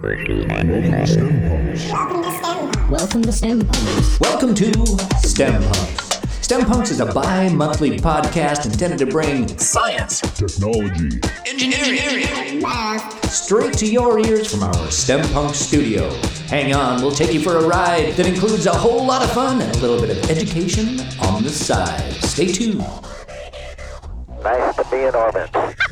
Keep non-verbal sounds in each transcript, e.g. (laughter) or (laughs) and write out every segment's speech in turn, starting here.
Welcome to STEMPunX. Welcome to STEMPunX. STEM Punks is a bi monthly podcast intended to bring science, technology, engineering, straight to your ears from our STEM Punk studio. Hang on, we'll take you for a ride that includes a whole lot of fun and a little bit of education on the side. Stay tuned. Nice to be in orbit.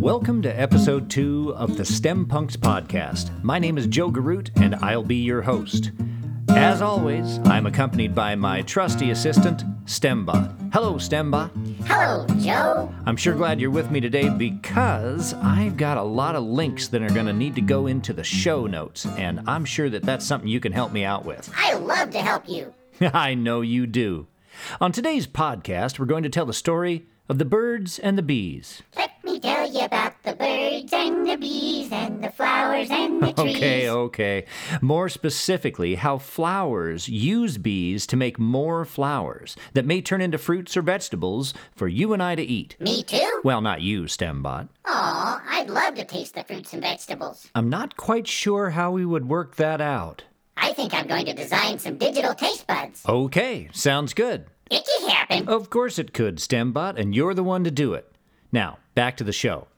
Welcome to episode two of the STEMPunX podcast. My name is Joe Garoutte, and I'll be your host. As always, I'm accompanied by my trusty assistant, STEMBot. Hello, STEMBot. Hello, Joe. I'm sure glad you're with me today because I've got a lot of links that are going to need to go into the show notes, and I'm sure that that's something you can help me out with. I love to help you. (laughs) I know you do. On today's podcast, we're going to tell the story of the birds and the bees. Let me tell you about the birds and the bees and the flowers and the (laughs) trees. Okay, okay. More specifically, how flowers use bees to make more flowers that may turn into fruits or vegetables for you and I to eat. Me too? Well, not you, STEMBot. Aw, I'd love to taste the fruits and vegetables. I'm not quite sure how we would work that out. I think I'm going to design some digital taste buds. Okay, sounds good. It could happen. Of course it could, STEMBot, and you're the one to do it. Now, back to the show.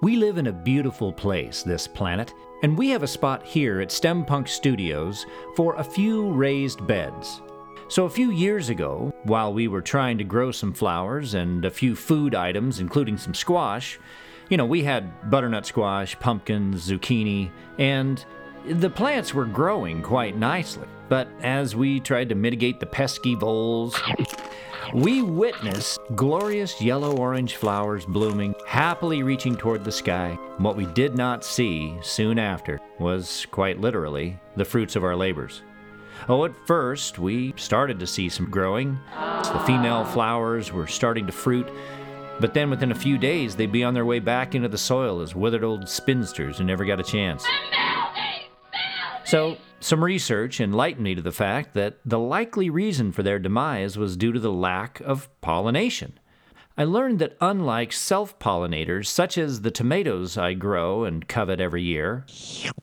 We live in a beautiful place, this planet, and we have a spot here at STEM Punk Studios for a few raised beds. So, a few years ago, while we were trying to grow some flowers and a few food items, including some squash, you know, we had butternut squash, pumpkins, zucchini, and the plants were growing quite nicely. But as we tried to mitigate the pesky voles, we witnessed glorious yellow orange flowers blooming, happily reaching toward the sky. What we did not see soon after was, quite literally, the fruits of our labors. Oh, at first, we started to see some growing. The female flowers were starting to fruit, but then within a few days, they'd be on their way back into the soil as withered old spinsters who never got a chance. So, some research enlightened me to the fact that the likely reason for their demise was due to the lack of pollination. I learned that unlike self pollinators, such as the tomatoes I grow and covet every year,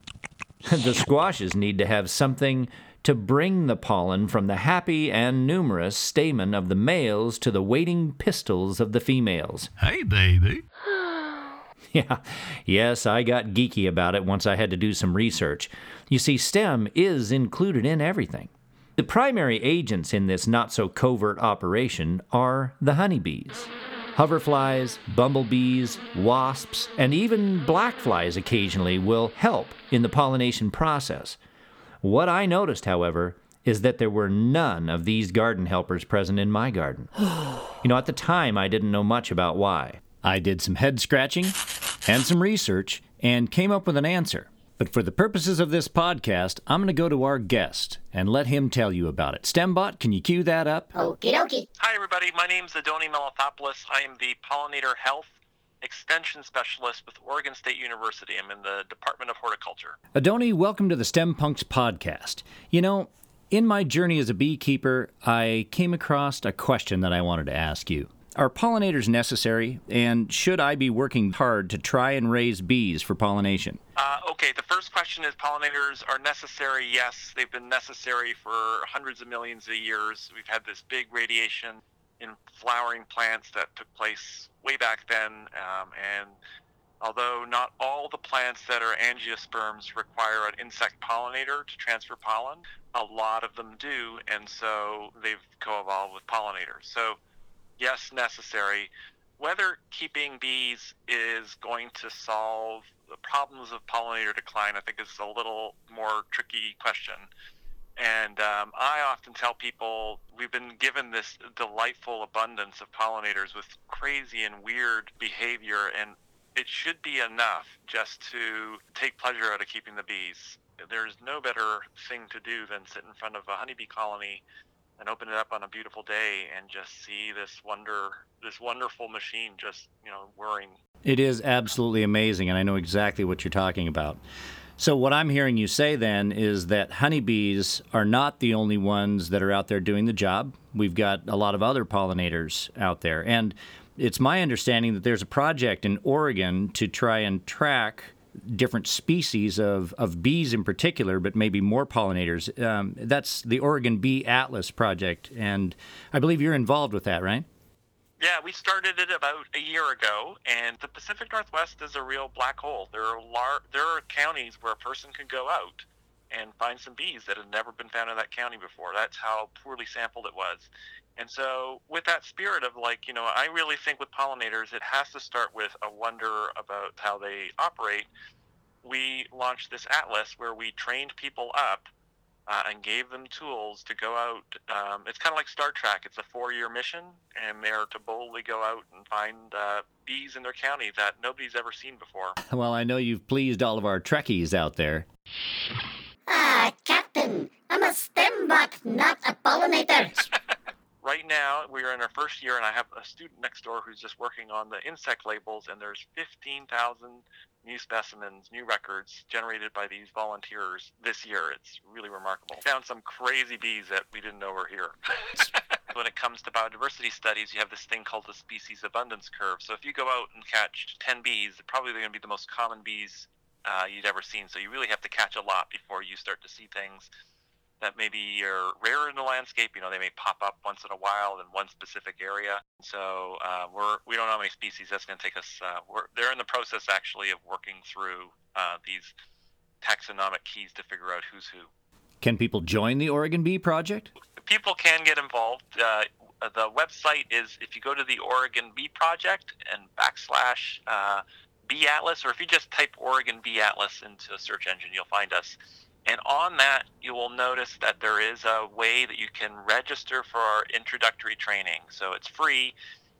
(laughs) the squashes need to have something to bring the pollen from the happy and numerous stamen of the males to the waiting pistils of the females. Hey, baby. (laughs) Yeah, yes, I got geeky about it once I had to do some research. You see, STEM is included in everything. The primary agents in this not so covert operation are the honeybees. Hoverflies, bumblebees, wasps, and even blackflies occasionally will help in the pollination process. What I noticed, however, is that there were none of these garden helpers present in my garden. (sighs) you know, at the time, I didn't know much about why. I did some head scratching and some research and came up with an answer. But for the purposes of this podcast, I'm going to go to our guest and let him tell you about it. STEMBot, can you cue that up? Okie dokie. Hi, everybody. My name is Andony Melathopoulos. I am the Pollinator Health Extension Specialist with Oregon State University. I'm in the Department of Horticulture. Adoni, welcome to the STEMPunX podcast. You know, in my journey as a beekeeper, I came across a question that I wanted to ask you. Are pollinators necessary, and should I be working hard to try and raise bees for pollination? Uh, okay, the first question is pollinators are necessary. Yes, they've been necessary for hundreds of millions of years. We've had this big radiation in flowering plants that took place way back then. Um, and although not all the plants that are angiosperms require an insect pollinator to transfer pollen, a lot of them do. And so they've co evolved with pollinators. So, yes, necessary. Whether keeping bees is going to solve the problems of pollinator decline, I think is a little more tricky question. And um, I often tell people we've been given this delightful abundance of pollinators with crazy and weird behavior, and it should be enough just to take pleasure out of keeping the bees. There's no better thing to do than sit in front of a honeybee colony and open it up on a beautiful day and just see this wonder, this wonderful machine just you know whirring. It is absolutely amazing, and I know exactly what you're talking about. So, what I'm hearing you say then is that honeybees are not the only ones that are out there doing the job. We've got a lot of other pollinators out there. And it's my understanding that there's a project in Oregon to try and track different species of, of bees in particular, but maybe more pollinators. Um, that's the Oregon Bee Atlas Project, and I believe you're involved with that, right? Yeah, we started it about a year ago, and the Pacific Northwest is a real black hole. There are lar- there are counties where a person can go out and find some bees that had never been found in that county before. That's how poorly sampled it was. And so, with that spirit of like, you know, I really think with pollinators, it has to start with a wonder about how they operate. We launched this atlas where we trained people up uh, and gave them tools to go out. Um, it's kind of like Star Trek. It's a four-year mission, and they're to boldly go out and find uh, bees in their county that nobody's ever seen before. Well, I know you've pleased all of our Trekkies out there. Ah, Captain, I'm a STEM bot, not a pollinator. (laughs) right now we're in our first year and i have a student next door who's just working on the insect labels and there's 15000 new specimens new records generated by these volunteers this year. It's really remarkable. Found some crazy bees that we didn't know were here. (laughs) When it comes to biodiversity studies you have this thing called the species abundance curve. So if you go out and catch 10 bees probably they're going to be the most common bees uh, you'd ever seen so you really have to catch a lot before you start to see things that maybe are rare in the landscape. You know, they may pop up once in a while in one specific area. So uh, we're we don't know how many species. That's going to take us. Uh, we're they're in the process actually of working through uh, these taxonomic keys to figure out who's who. Can people join the Oregon Bee Project? People can get involved. Uh, the website is if you go to the Oregon Bee Project and backslash uh, Bee Atlas, or if you just type Oregon Bee Atlas into a search engine, you'll find us and on that, you will notice that there is a way that you can register for our introductory training. So it's free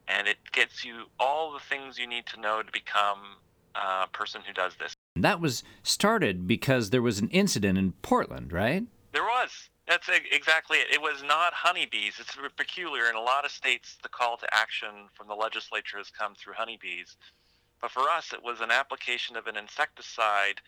and it gets you all the things you need to know to become a person who does this. That was started because there was an incident in Portland, right? There was. That's exactly it. It was not honeybees. It's peculiar. In a lot of states, the call to action from the legislature has come through honeybees. But for us, it was an application of an insecticide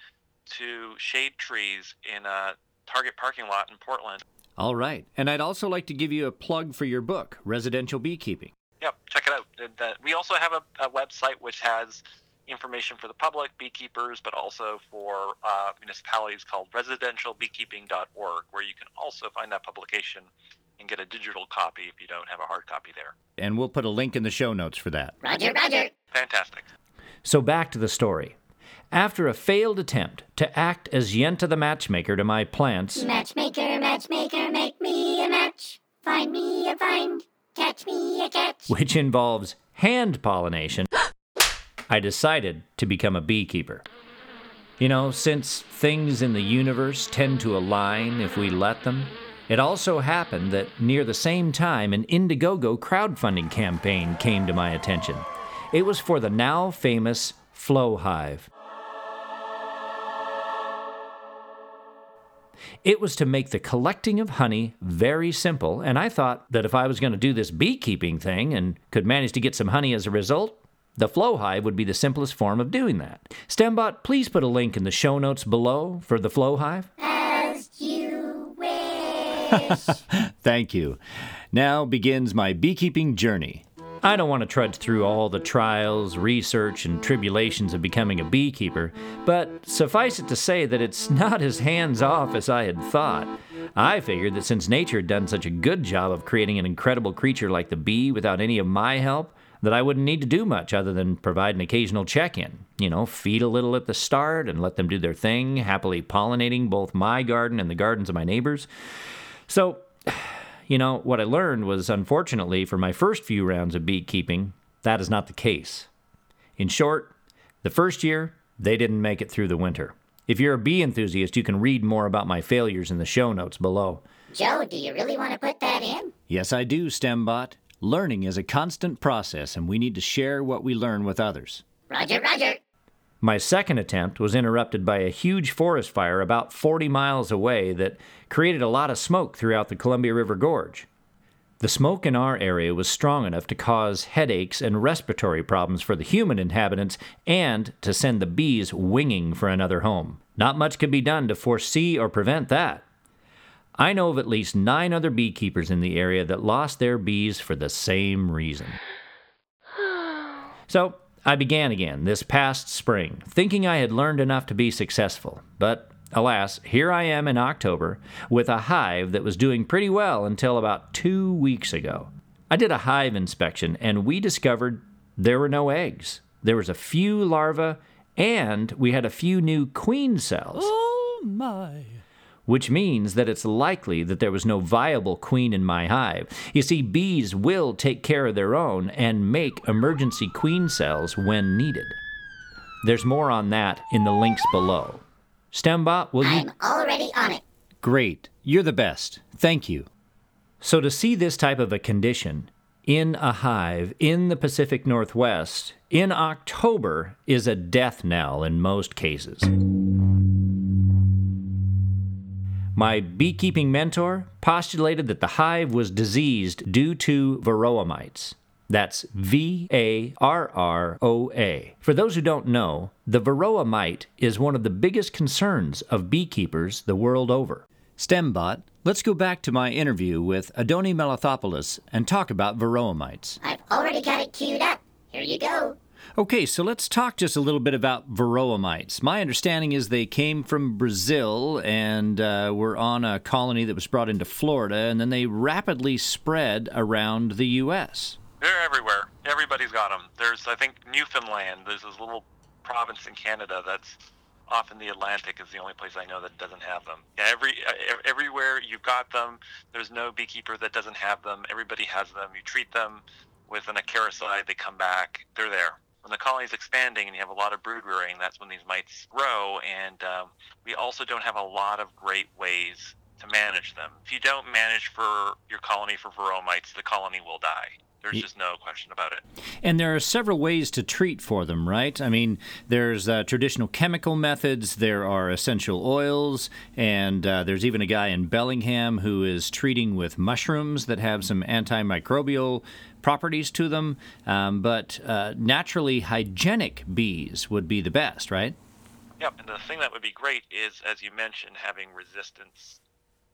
to shade trees in a Target parking lot in Portland. All right. And I'd also like to give you a plug for your book, Residential Beekeeping. Yep, check it out. Uh, we also have a, a website which has information for the public, beekeepers, but also for uh, municipalities called residentialbeekeeping.org, where you can also find that publication and get a digital copy if you don't have a hard copy there. And we'll put a link in the show notes for that. Roger, roger. Fantastic. So back to the story. After a failed attempt to act as Yenta the matchmaker to my plants, Matchmaker, matchmaker, make me a match. Find me a find. Catch me a catch. which involves hand pollination, I decided to become a beekeeper. You know, since things in the universe tend to align if we let them, it also happened that near the same time an Indiegogo crowdfunding campaign came to my attention. It was for the now famous Flow Hive. It was to make the collecting of honey very simple, and I thought that if I was going to do this beekeeping thing and could manage to get some honey as a result, the Flow Hive would be the simplest form of doing that. Stembot, please put a link in the show notes below for the Flow Hive. As you wish. (laughs) Thank you. Now begins my beekeeping journey. I don't want to trudge through all the trials, research, and tribulations of becoming a beekeeper, but suffice it to say that it's (laughs) not as hands off as I had thought. I figured that since nature had done such a good job of creating an incredible creature like the bee without any of my help, that I wouldn't need to do much other than provide an occasional check in. You know, feed a little at the start and let them do their thing, happily pollinating both my garden and the gardens of my neighbors. So, you know, what I learned was unfortunately for my first few rounds of beekeeping, that is not the case. In short, the first year, they didn't make it through the winter. If you're a bee enthusiast, you can read more about my failures in the show notes below. Joe, do you really want to put that in? Yes, I do, STEMBot. Learning is a constant process, and we need to share what we learn with others. Roger, roger. My second attempt was interrupted by a huge forest fire about 40 miles away that created a lot of smoke throughout the Columbia River Gorge. The smoke in our area was strong enough to cause headaches and respiratory problems for the human inhabitants and to send the bees winging for another home. Not much could be done to foresee or prevent that. I know of at least nine other beekeepers in the area that lost their bees for the same reason. (sighs) So, I began again this past spring, thinking I had learned enough to be successful. But alas, here I am in October with a hive that was doing pretty well until about two weeks ago. I did a hive inspection and we discovered there were no eggs. There was a few larvae and we had a few new queen cells. Oh my. Which means that it's likely that there was no viable queen in my hive. You see, bees will take care of their own and make emergency queen cells when needed. There's more on that in the links below. Stembot, will you? I'm already on it. Great. You're the best. Thank you. So, to see this type of a condition in a hive in the Pacific Northwest in October is a death knell in most cases. My beekeeping mentor postulated that the hive was diseased due to varroa mites. That's V A R R O A. For those who don't know, the varroa mite is one of the biggest concerns of beekeepers the world over. Stembot, let's go back to my interview with Andony Melathopoulos and talk about varroa mites. I've already got it queued up. Here you go. Okay, so let's talk just a little bit about varroa mites. My understanding is they came from Brazil and uh, were on a colony that was brought into Florida, and then they rapidly spread around the U.S. They're everywhere. Everybody's got them. There's, I think, Newfoundland. There's this little province in Canada that's off in the Atlantic is the only place I know that doesn't have them. Every everywhere you've got them. There's no beekeeper that doesn't have them. Everybody has them. You treat them with an acaricide, they come back. They're there. When the colony is expanding and you have a lot of brood rearing, that's when these mites grow. And um, we also don't have a lot of great ways to manage them. If you don't manage for your colony for varroa mites, the colony will die. There's just no question about it. And there are several ways to treat for them, right? I mean, there's uh, traditional chemical methods, there are essential oils, and uh, there's even a guy in Bellingham who is treating with mushrooms that have some antimicrobial properties to them. Um, but uh, naturally hygienic bees would be the best, right? Yep, and the thing that would be great is, as you mentioned, having resistance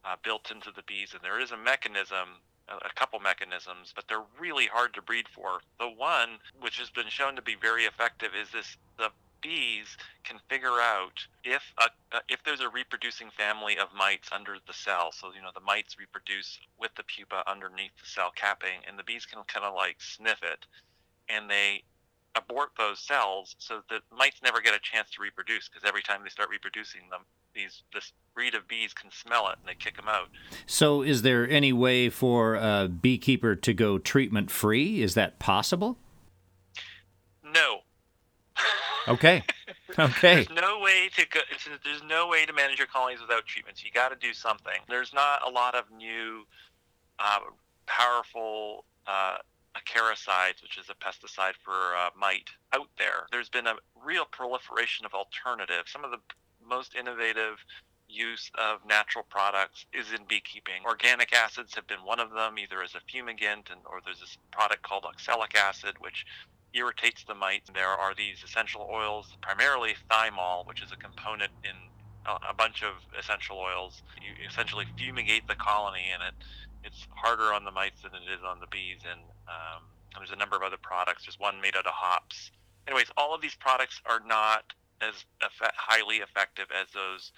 uh, built into the bees, and there is a mechanism a couple mechanisms, but they're really hard to breed for. The one which has been shown to be very effective is this the bees can figure out if a, uh, if there's a reproducing family of mites under the cell. So you know the mites reproduce with the pupa underneath the cell capping, and the bees can kind of like sniff it, and they abort those cells so that mites never get a chance to reproduce because every time they start reproducing them these this breed of bees can smell it and they kick them out. So, is there any way for a beekeeper to go treatment free? Is that possible? No. (laughs) Okay. Okay. there's no way to go. There's no way to manage your colonies without treatments. You got to do something. There's not a lot of new, uh, powerful uh, acaricides, which is a pesticide for uh, mite, out there. There's been a real proliferation of alternatives. Some of the most innovative use of natural products is in beekeeping. Organic acids have been one of them, either as a fumigant and or there's this product called oxalic acid, which irritates the mites. There are these essential oils, primarily thymol, which is a component in a bunch of essential oils. You essentially fumigate the colony, and it it's harder on the mites than it is on the bees. And um, there's a number of other products. There's one made out of hops. Anyways, all of these products are not as highly effective as those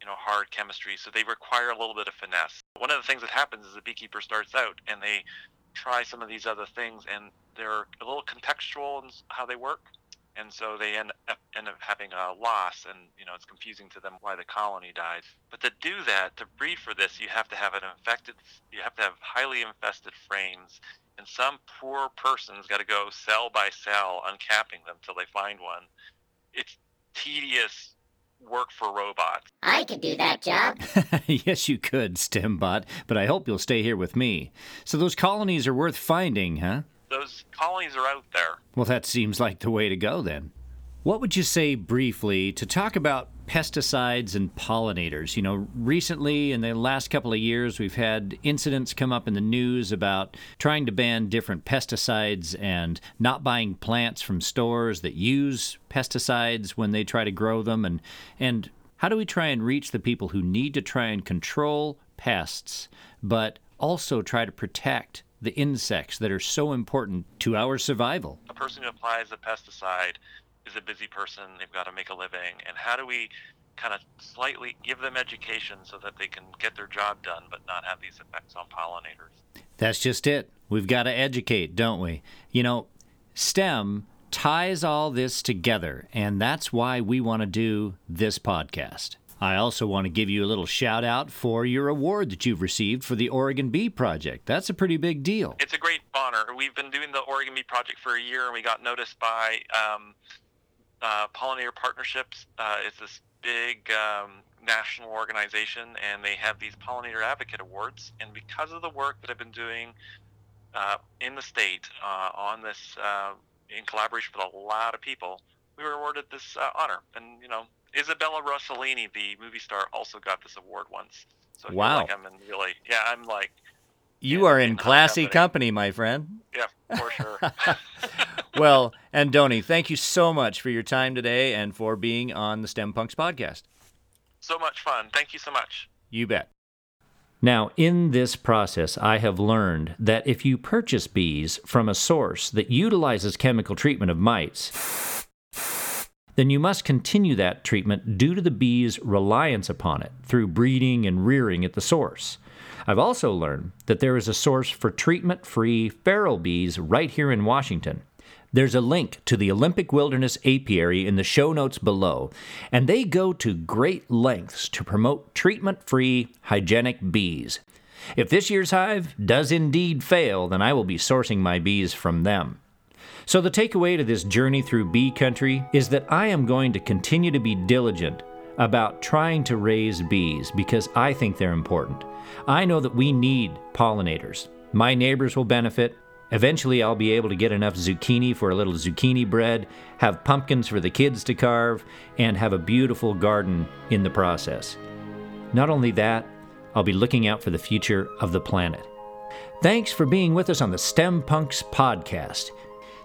you know hard chemistries. So they require a little bit of finesse. One of the things that happens is the beekeeper starts out and they try some of these other things and they're a little contextual in how they work. And so they end up, end up having a loss and you know it's confusing to them why the colony died. But to do that to breed for this you have to have an infected you have to have highly infested frames and some poor person's got to go cell by cell uncapping them till they find one. It's tedious work for robots. I could do that job. (laughs) yes, you could, Stembot, but I hope you'll stay here with me. So those colonies are worth finding, huh? Those colonies are out there. Well, that seems like the way to go then. What would you say briefly to talk about pesticides and pollinators? You know, recently in the last couple of years, we've had incidents come up in the news about trying to ban different pesticides and not buying plants from stores that use pesticides when they try to grow them. And, and how do we try and reach the people who need to try and control pests, but also try to protect the insects that are so important to our survival. A person who applies a pesticide is a busy person. They've got to make a living. And how do we kind of slightly give them education so that they can get their job done but not have these effects on pollinators? That's just it. We've got to educate, don't we? You know, STEM ties all this together, and that's why we want to do this podcast. I also want to give you a little shout out for your award that you've received for the Oregon Bee Project. That's a pretty big deal. It's a great honor. We've been doing the Oregon Bee Project for a year, and we got noticed by um, uh, Pollinator Partnerships. Uh, it's this big um, national organization, and they have these Pollinator Advocate Awards. And because of the work that I've been doing uh, in the state uh, on this, uh, in collaboration with a lot of people, we were awarded this uh, honor. And you know, Isabella Rossellini, the movie star, also got this award once. So Wow. like I'm in really, yeah, I'm like, You Yeah, are in in classy company. company, my friend. yeah, for sure. (laughs) Well, Andony, thank you so much for your time today and for being on the STEMPunX podcast. so much fun. Thank you so much. You bet. Now, in this process, I have learned that if you purchase bees from a source that utilizes chemical treatment of mites, then you must continue that treatment due to the bees' reliance upon it through breeding and rearing at the source. I've also learned that there is a source for treatment free feral bees right here in Washington. There's a link to the Olympic Wilderness Apiary in the show notes below, and they go to great lengths to promote treatment free, hygienic bees. If this year's hive does indeed fail, then I will be sourcing my bees from them. So, the takeaway to this journey through bee country is that I am going to continue to be diligent about trying to raise bees because I think they're important. I know that we need pollinators. My neighbors will benefit. Eventually, I'll be able to get enough zucchini for a little zucchini bread, have pumpkins for the kids to carve, and have a beautiful garden in the process. Not only that, I'll be looking out for the future of the planet. Thanks for being with us on the STEMPunX podcast.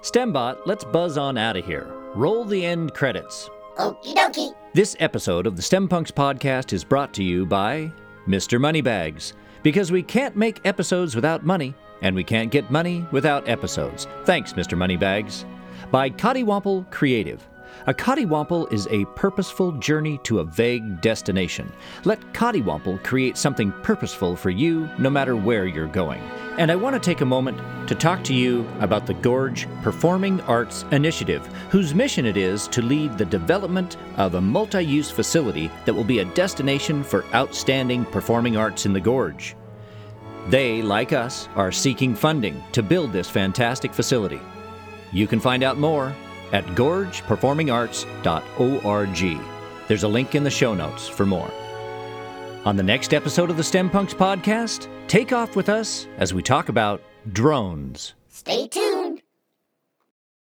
STEMBot, let's buzz on out of here. Roll the end credits. Okie dokie. This episode of the STEMPunX podcast is brought to you by Mr. Moneybags. Because we can't make episodes without money, and we can't get money without episodes. Thanks, Mr. Moneybags. By Coddiwomple Creative. A Coddiwomple is a purposeful journey to a vague destination. Let Coddiwomple create something purposeful for you no matter where you're going. And I want to take a moment to talk to you about the Gorge Performing Arts Initiative, whose mission it is to lead the development of a multi use facility that will be a destination for outstanding performing arts in the Gorge. They, like us, are seeking funding to build this fantastic facility. You can find out more at gorgeperformingarts.org. There's a link in the show notes for more. On the next episode of the STEMPunX podcast, take off with us as we talk about drones. Stay tuned.